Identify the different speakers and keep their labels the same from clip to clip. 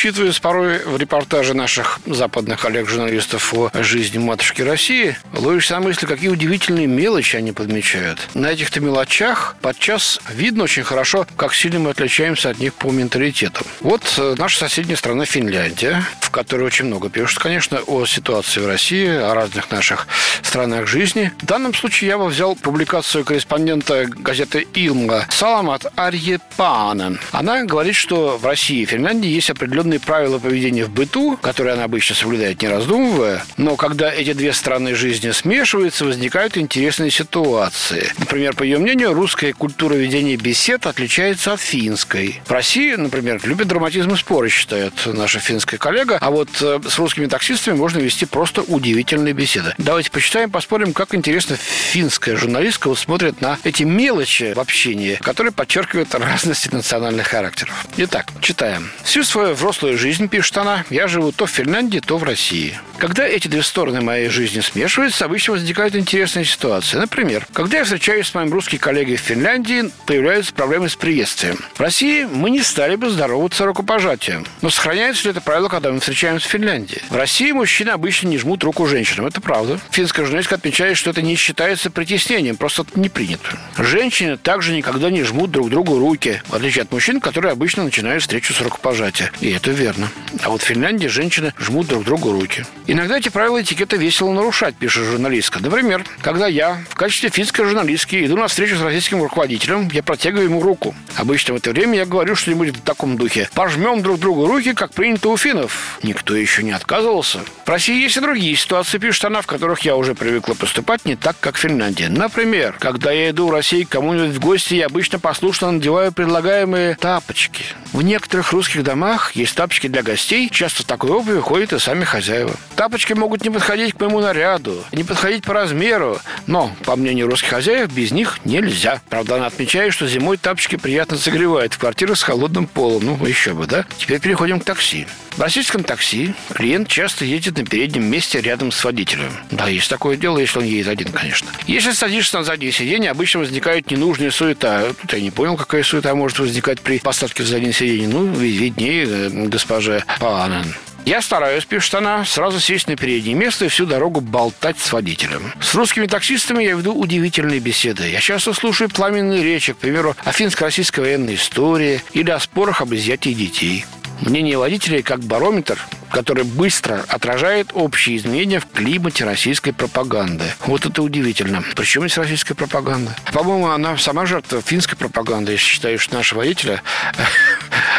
Speaker 1: Вчитываясь порой в репортажи наших западных коллег-журналистов о жизни матушки России, ловишься на мысли, какие удивительные мелочи они подмечают. На этих-то мелочах подчас видно очень хорошо, как сильно мы отличаемся от них по менталитету. Вот э, наша соседняя страна Финляндия, в которой очень много пишут, конечно, о ситуации в России, о разных наших странах жизни. В данном случае я бы взял публикацию корреспондента газеты «Илма» Саламат Арьепана. Она говорит, что в России и Финляндии есть определенные правила поведения в быту, которые она обычно соблюдает, не раздумывая. Но когда эти две стороны жизни смешиваются, возникают интересные ситуации. Например, по ее мнению, русская культура ведения бесед отличается от финской. В России, например, любят драматизм и споры, считает наша финская коллега, а вот э, с русскими таксистами можно вести просто удивительные беседы. Давайте почитаем, поспорим, как интересно финская журналистка вот смотрит на эти мелочи в общении, которые подчеркивают разности национальных характеров. Итак, Читаем. Всю свою взрослую жизнь, пишет она, я живу то в Финляндии, то в России. Когда эти две стороны моей жизни смешиваются, обычно возникают интересные ситуации. Например, когда я встречаюсь с моим русским коллегой в Финляндии, появляются проблемы с приветствием. В России мы не стали бы здороваться рукопожатием. Но сохраняется ли это правило, когда мы встречаемся в Финляндии? В России мужчины обычно не жмут руку женщинам. Это правда. Финская журналистка отмечает, что это не считается притеснением, просто не принято. Женщины также никогда не жмут друг другу руки, в отличие от мужчин, которые обычно начинают встречу с рукопожатия. И это верно. А вот в Финляндии женщины жмут друг другу руки. Иногда эти правила этикета весело нарушать, пишет журналистка. Например, когда я в качестве финской журналистки иду на встречу с российским руководителем, я протягиваю ему руку. Обычно в это время я говорю что-нибудь в таком духе. Пожмем друг другу руки, как принято у финнов. Никто еще не отказывался. В России есть и другие ситуации, пишет она, в которых я уже привыкла поступать не так, как в Финляндии. Например, когда я иду в Россию к кому-нибудь в гости, я обычно послушно надеваю предлагаемые тапочки. В некоторых русских домах есть тапочки для гостей. Часто в такой обуви ходят и сами хозяева. Тапочки могут не подходить к моему наряду, не подходить по размеру. Но, по мнению русских хозяев, без них нельзя. Правда, она отмечает, что зимой тапочки приятно согревают в квартирах с холодным полом. Ну, еще бы, да? Теперь переходим к такси. В российском такси клиент часто едет на переднем месте рядом с водителем. Да, есть такое дело, если он едет один, конечно. Если садишься на заднее сиденье, обычно возникает ненужная суета. Тут я не понял, какая суета может возникать при посадке в заднее сиденье. Ну, виднее э, госпоже Панен. Я стараюсь, пишет она, сразу сесть на переднее место и всю дорогу болтать с водителем. С русскими таксистами я веду удивительные беседы. Я часто слушаю пламенные речи, к примеру, о финско-российской военной истории или о спорах об изъятии детей. Мнение водителей как барометр который быстро отражает общие изменения в климате российской пропаганды. Вот это удивительно. Причем есть российская пропаганда? По-моему, она сама жертва финской пропаганды. Я считаю, что наши водители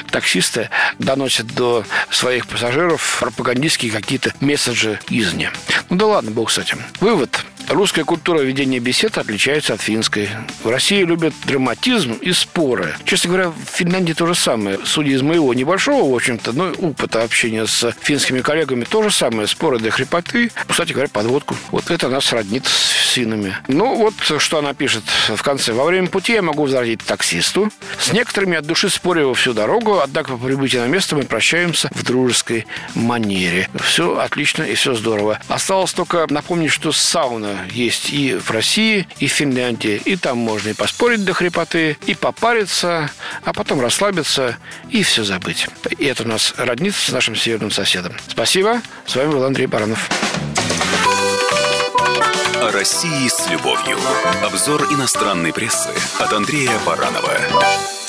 Speaker 1: таксисты доносят до своих пассажиров пропагандистские какие-то месседжи извне. Ну да ладно, бог с этим. Вывод. Русская культура ведения бесед отличается от финской. В России любят драматизм и споры. Честно говоря, в Финляндии то же самое. Судя из моего небольшого, в общем-то, но опыта общения с финскими коллегами, то же самое. Споры до хрипоты. Кстати говоря, подводку. Вот это нас роднит с финами. Ну, вот что она пишет в конце. Во время пути я могу возразить таксисту. С некоторыми от души спорю всю дорогу, однако по прибытии на место мы прощаемся в дружеской манере. Все отлично и все здорово. Осталось только напомнить, что сауна есть и в России, и в Финляндии. И там можно и поспорить до хрипоты, и попариться, а потом расслабиться и все забыть. И это у нас роднит с нашим северным соседом. Спасибо. С вами был Андрей Баранов.
Speaker 2: О России с любовью. Обзор иностранной прессы от Андрея Баранова.